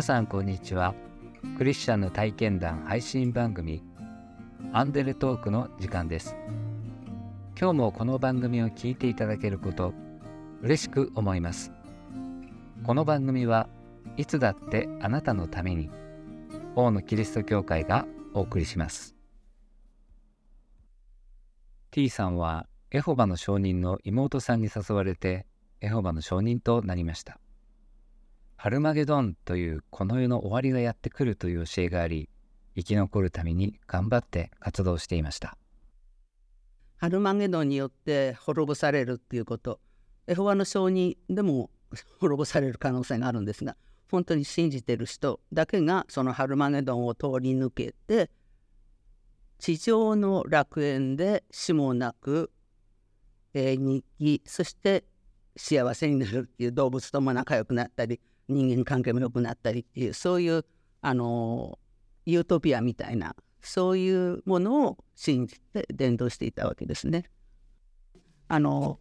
皆さんこんにちは。クリスチャンの体験談配信番組アンデルトークの時間です。今日もこの番組を聞いていただけること嬉しく思います。この番組はいつだってあなたのために王のキリスト教会がお送りします。T さんはエホバの証人の妹さんに誘われてエホバの証人となりました。ハルマゲドンというこの世の終わりがやってくるという教えがあり生き残るために頑張って活動していました。ハルマゲドンによって滅ぼされるっていうことエホバの証人でも滅ぼされる可能性があるんですが本当に信じてる人だけがそのハルマゲドンを通り抜けて地上の楽園で死もなく永遠に生きそして幸せになるっていう動物とも仲良くなったり人間関係も良くなったりっていうそういうあのユートピアみたいなそういうものを信じて伝道していたわけですね。あの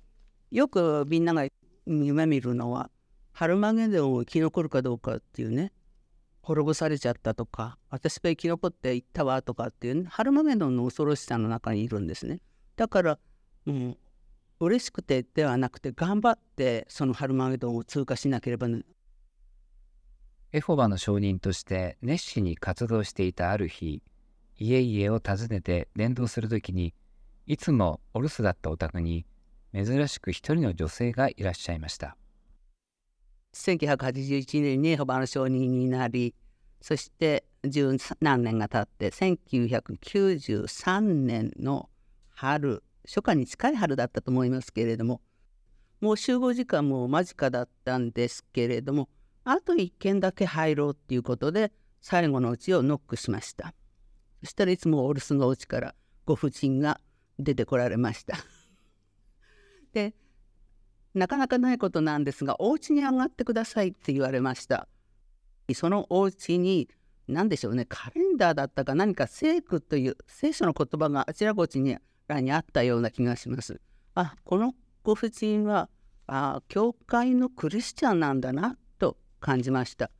よくみんなが夢見るのはハルマゲドンを生き残るかどうかっていうね滅ぼされちゃったとか私が生き残っていったわとかっていう、ね、ハルマゲドンの恐ろしさの中にいるんですね。だから、うん、嬉しくてではなくて頑張ってそのハルマゲドンを通過しなければエホバの証人として熱心に活動していたある日、家々を訪ねて伝道するときに、いつもお留守だったお宅に珍しく一人の女性がいらっしゃいました。1981年にエホバの証人になり、そして十何年が経って1993年の春初夏に近い春だったと思いますけれどももう集合時間も間近だったんですけれどもあと1軒だけ入ろうっていうことで最後のうちをノックしました。そしたらいつもお留守のうちからご婦人が出てこられました。でなかなかないことなんですがお家に上がってくださいって言われました。そのお家に何でしょうねカレンダーだったか何か聖句という聖書の言葉があちらこちににあったような気がします。あこのご婦人はあ教会のクリスチャンなんだな感じました。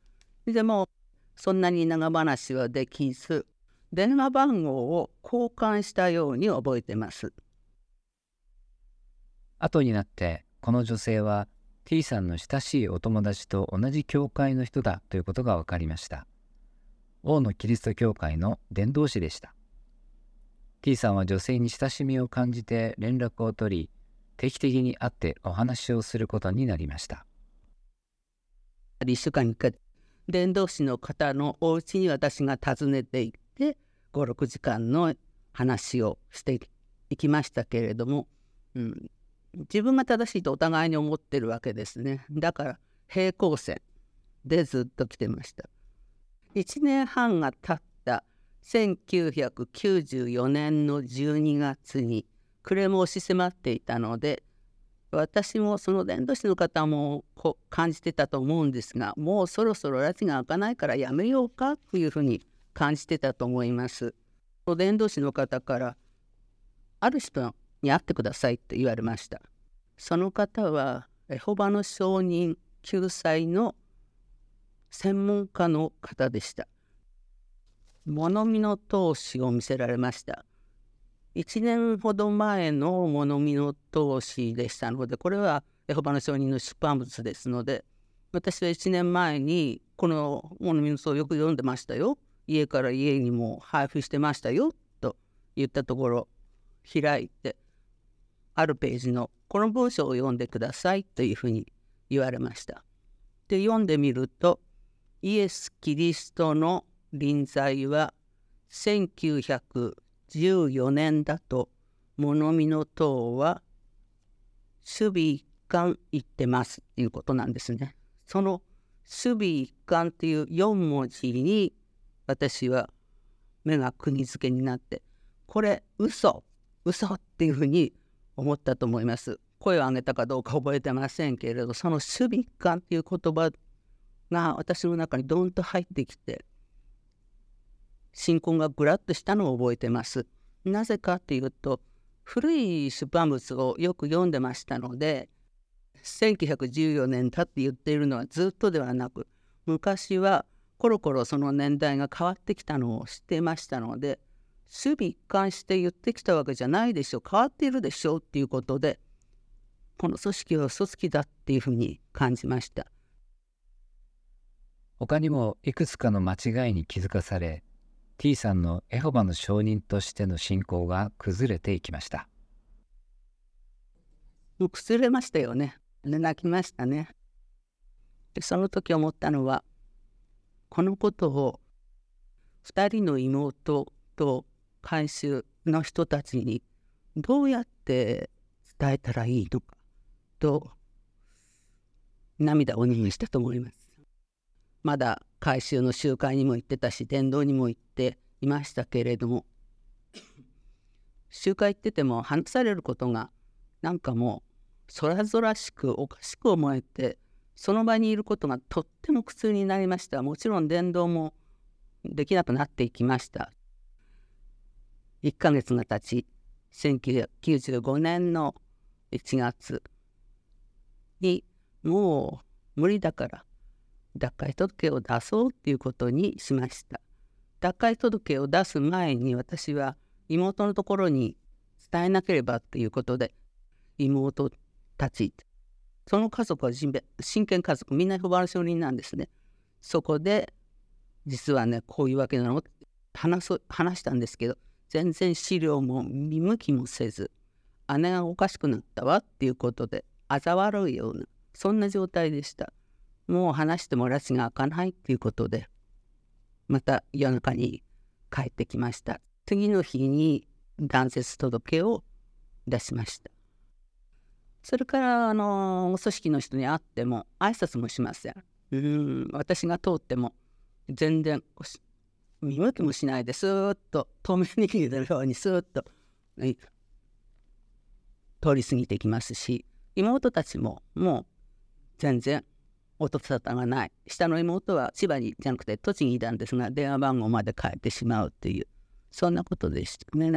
でもそんなに長話はできず電話番号を交換したように覚えてます。後になってこの女性は T さんの親しいお友達と同じ教会の人だということが分かりました。王のキリスト教会の伝道師でした。T さんは女性に親しみを感じて連絡を取り定期的に会ってお話をすることになりました。1週間に1回。伝道師の方のお家に私が訪ねて行って56時間の話をしていきましたけれども、うん、自分が正しいとお互いに思ってるわけですね。だから平行線でずっと来てました。1年半が経った1994年の12月に暮れも押し迫っていたので私もその伝道師の方もこ感じてたと思うんですがもうそろそろ拉致が開かないからやめようかというふうに感じてたと思います。伝道師の方からある人に会ってくださいって言われました。その方はエホバの証人救済の専門家の方でした。物見の投資を見せられました。1年ほど前の物見の投資でしたのでこれはエホバの証人の出版物ですので私は1年前にこの物見の書をよく読んでましたよ家から家にも配布してましたよと言ったところ開いてあるページのこの文章を読んでくださいというふうに言われました。で読んでみるとイエス・キリストの臨在は1900 14年だと物見の塔は守備一貫言ってますっていうことなんですね。その守備一貫っていう4文字に私は目が釘付けになってこれ嘘嘘っていうふうに思ったと思います。声を上げたかどうか覚えてませんけれどその守備一貫っていう言葉が私の中にドンと入ってきて新婚がぐらっとしたのを覚えてます。なぜかというと古い出版物をよく読んでましたので1914年たって言っているのはずっとではなく昔はコロコロその年代が変わってきたのを知ってましたので守備一貫して言ってきたわけじゃないでしょう変わっているでしょうっていうことでこの組織は嘘つきだっていうふうに感じました他にもいくつかの間違いに気づかされ T さんのエホバの証人としての信仰が崩れていきました。崩れましたよね。泣きましたね。でその時思ったのはこのことを2人の妹と回収の人たちにどうやって伝えたらいいのかと涙をにしたと思います。まだ回収の集会にも行ってたし伝道にも行っていましたけれども集会行ってても話されることがなんかもうそらぞらしくおかしく思えてその場にいることがとっても苦痛になりました。もちろん伝道もできなくなっていきました。1ヶ月が経ち1995年の1月にもう無理だから脱会届を出そうっていうことにしました。脱会届を出す前に私は妹のところに伝えなければっていうことで妹たちその家族は真剣家族みんな不安証人なんですね。そこで実はねこういうわけなのって話話したんですけど全然資料も見向きもせず姉がおかしくなったわっていうことで嘲笑うようなそんな状態でした。もう話してもらちが開かないっていうことでまた夜中に帰ってきました。次の日に断絶届を出しました。それからあの組織の人に会っても挨拶もしません。うん私が通っても全然見向きもしないでスーッと透明に切るようにスーッと、通り過ぎていきますし妹たちももう全然音沙汰がない。下の妹は千葉にじゃなくて栃木にいたんですが電話番号まで変えてしまうっていう。そんなことでしたね。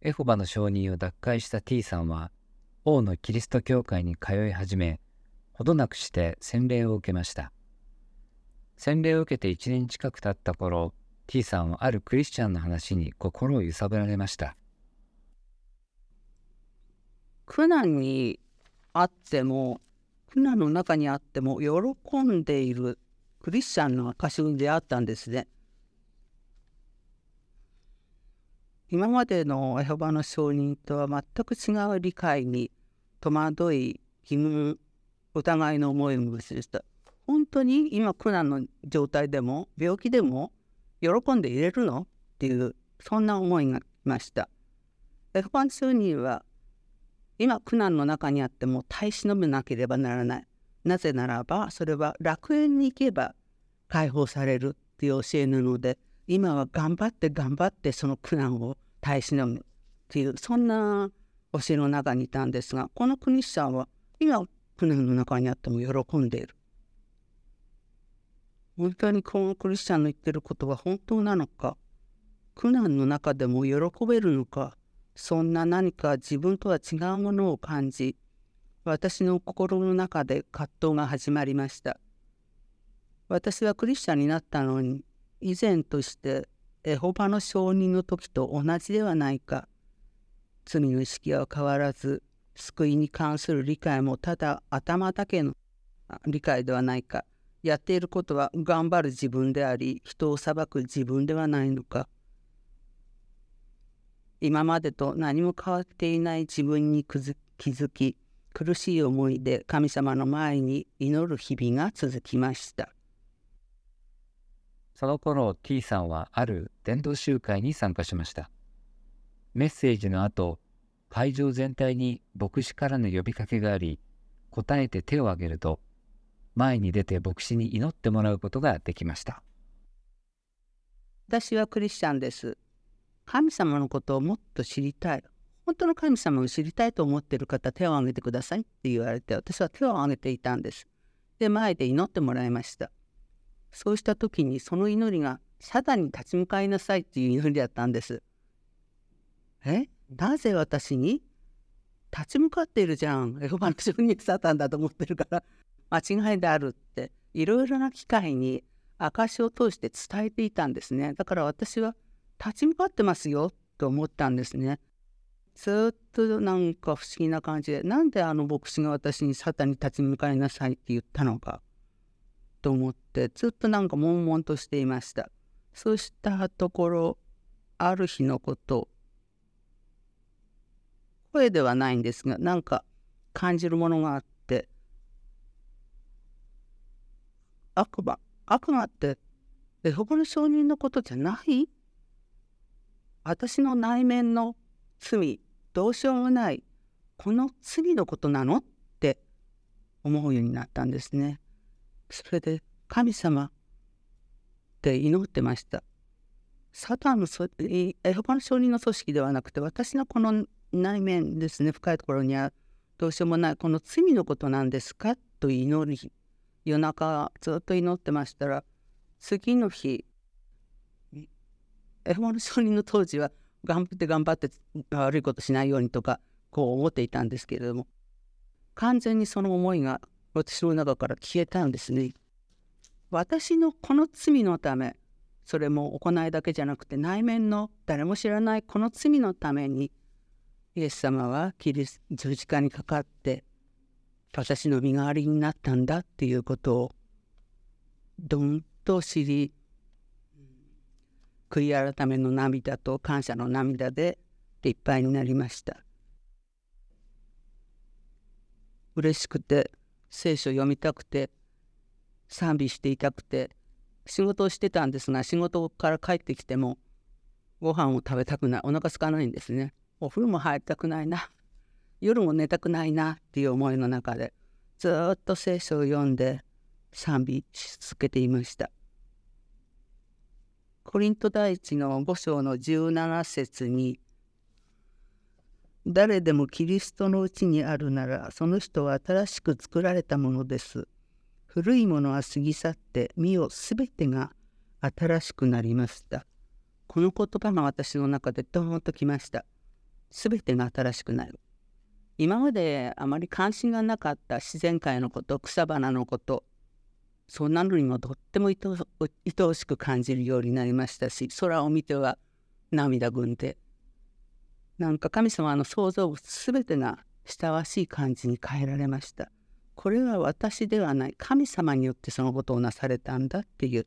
エホバの承認を脱会した T さんは王のキリスト教会に通い始めほどなくして洗礼を受けました。洗礼を受けて1年近く経った頃 T さんはあるクリスチャンの話に心を揺さぶられました。苦難にあっても苦難の中にあっても喜んでいるクリスチャンの証に出会ったんですね。今までのエホバの証人とは全く違う理解に戸惑い疑問疑いの思いを結びした。本当に今苦難の状態でも病気でも喜んでいれるの？っていうそんな思いが来ました。エホバの証人は今苦難の中にあっても耐え忍べなければならない。なぜならばそれは楽園に行けば解放されるっていう教えなので今は頑張って頑張ってその苦難を耐え忍ぶっていうそんな教えの中にいたんですがこのクリスチャンは今苦難の中にあっても喜んでいる。本当にこのクリスチャンの言ってることは本当なのか苦難の中でも喜べるのかそんな何か自分とは違うものを感じ私の心の中で葛藤が始まりました。私はクリスチャンになったのに以前としてエホバの証人の時と同じではないか。罪の意識は変わらず救いに関する理解もただ頭だけの理解ではないか。やっていることは頑張る自分であり人を裁く自分ではないのか。今までと何も変わっていない自分に気づき苦しい思いで神様の前に祈る日々が続きました。その頃 T さんはある伝道集会に参加しました。メッセージの後会場全体に牧師からの呼びかけがあり答えて手を挙げると前に出て牧師に祈ってもらうことができました。私はクリスチャンです神様のことをもっと知りたい。本当の神様を知りたいと思っている方手を挙げてくださいって言われて私は手を挙げていたんです。で前で祈ってもらいました。そうした時にその祈りがサタンに立ち向かいなさいっていう祈りだったんです。え？なぜ私に？立ち向かっているじゃん。エホバの証人サタンだと思ってるから。間違いであるって。いろいろな機会に証を通して伝えていたんですね。だから私は立ち向かってますよと思ったんですね。ずっとなんか不思議な感じでなんであの牧師が私にサタンに立ち向かいなさいって言ったのかと思ってずっとなんか悶々としていました。そうしたところある日のこと声ではないんですがなんか感じるものがあって悪魔悪魔ってエホバの証人のことじゃない？私の内面の罪どうしようもないこの罪のことなの？って思うようになったんですね。それで神様って祈ってました。サタンのエホバの証人の組織ではなくて私のこの内面ですね深いところにはどうしようもないこの罪のことなんですか？と祈り夜中ずっと祈ってましたら次の日エホバの証人の当時は頑張って頑張って悪いことしないようにとかこう思っていたんですけれども完全にその思いが私の中から消えたんですね。私のこの罪のためそれも行いだけじゃなくて内面の誰も知らないこの罪のためにイエス様はキリス十字架にかかって私の身代わりになったんだっていうことをどんと知り悔い改めの涙と感謝の涙でいっぱいになりました。嬉しくて聖書を読みたくて賛美していたくて仕事をしてたんですが仕事から帰ってきてもご飯を食べたくない。お腹空かないんですね。お風呂も入りたくないな。夜も寝たくないな。っていう思いの中でずっと聖書を読んで賛美し続けていました。コリント第一の5章の17節に誰でもキリストのうちにあるならその人は新しく作られたものです。古いものは過ぎ去って身をすべてが新しくなりました。この言葉が私の中でドーンときました。すべてが新しくなる。今まであまり関心がなかった自然界のこと草花のことそんなのにもとっても愛おしく感じるようになりましたし空を見ては涙ぐんでなんか神様の創造物全てが親わしい感じに変えられました。これは私ではない。神様によってそのことをなされたんだっていう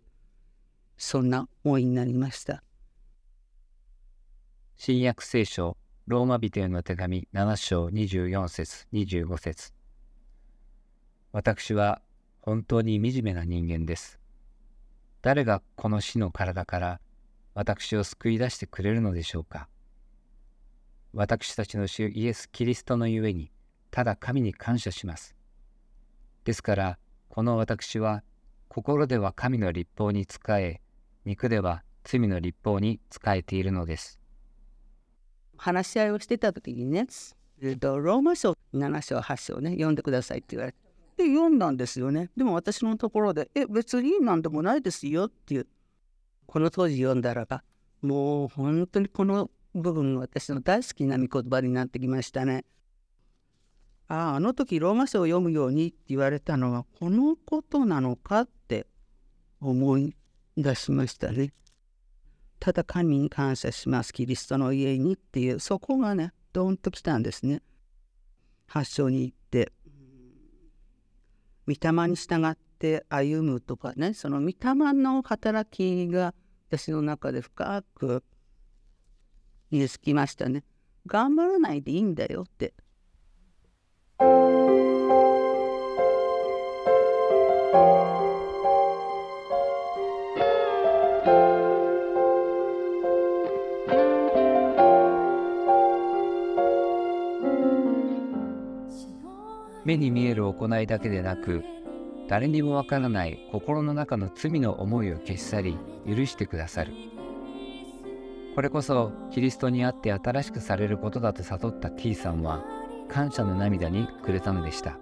そんな思いになりました。新約聖書ローマ人への手紙7章24節25節。私は本当に惨めな人間です。誰がこの死の体から私を救い出してくれるのでしょうか。私たちの主イエス・キリストのゆえにただ神に感謝します。ですから、この私は、心では神の立法に仕え、肉では罪の立法に仕えているのです。話し合いをしてた時にね、えっと、ローマ書7章8章ね読んでくださいって言われて。で読んだんですよねでも私のところで「え別になんでもないですよ」っていうこの当時読んだらばもう本当にこの部分が私の大好きな御言葉になってきましたね。あああの時ローマ書を読むようにって言われたのはこのことなのかって思い出しましたね。ただ神に感謝しますキリストの家にっていうそこがねドンときたんですね。発祥に行って御霊に従って歩むとかねその御霊の働きが私の中で深く身につきましたね。頑張らないでいいんだよって目に見える行いだけでなく誰にもわからない心の中の罪の思いを消し去り許してくださる。これこそキリストにあって新しくされることだと悟った T さんは感謝の涙にくれたのでした。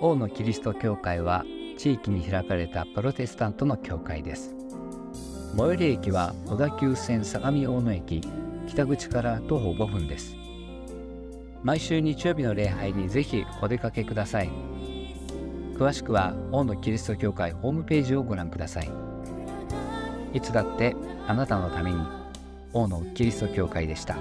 王のキリスト教会は地域に開かれたプロテスタントの教会です。最寄り駅は小田急線相模大野駅。北口から徒歩5分です。毎週日曜日の礼拝にぜひお出かけください。詳しくは大野キリスト教会ホームページをご覧ください。いつだってあなたのために大野キリスト教会でした。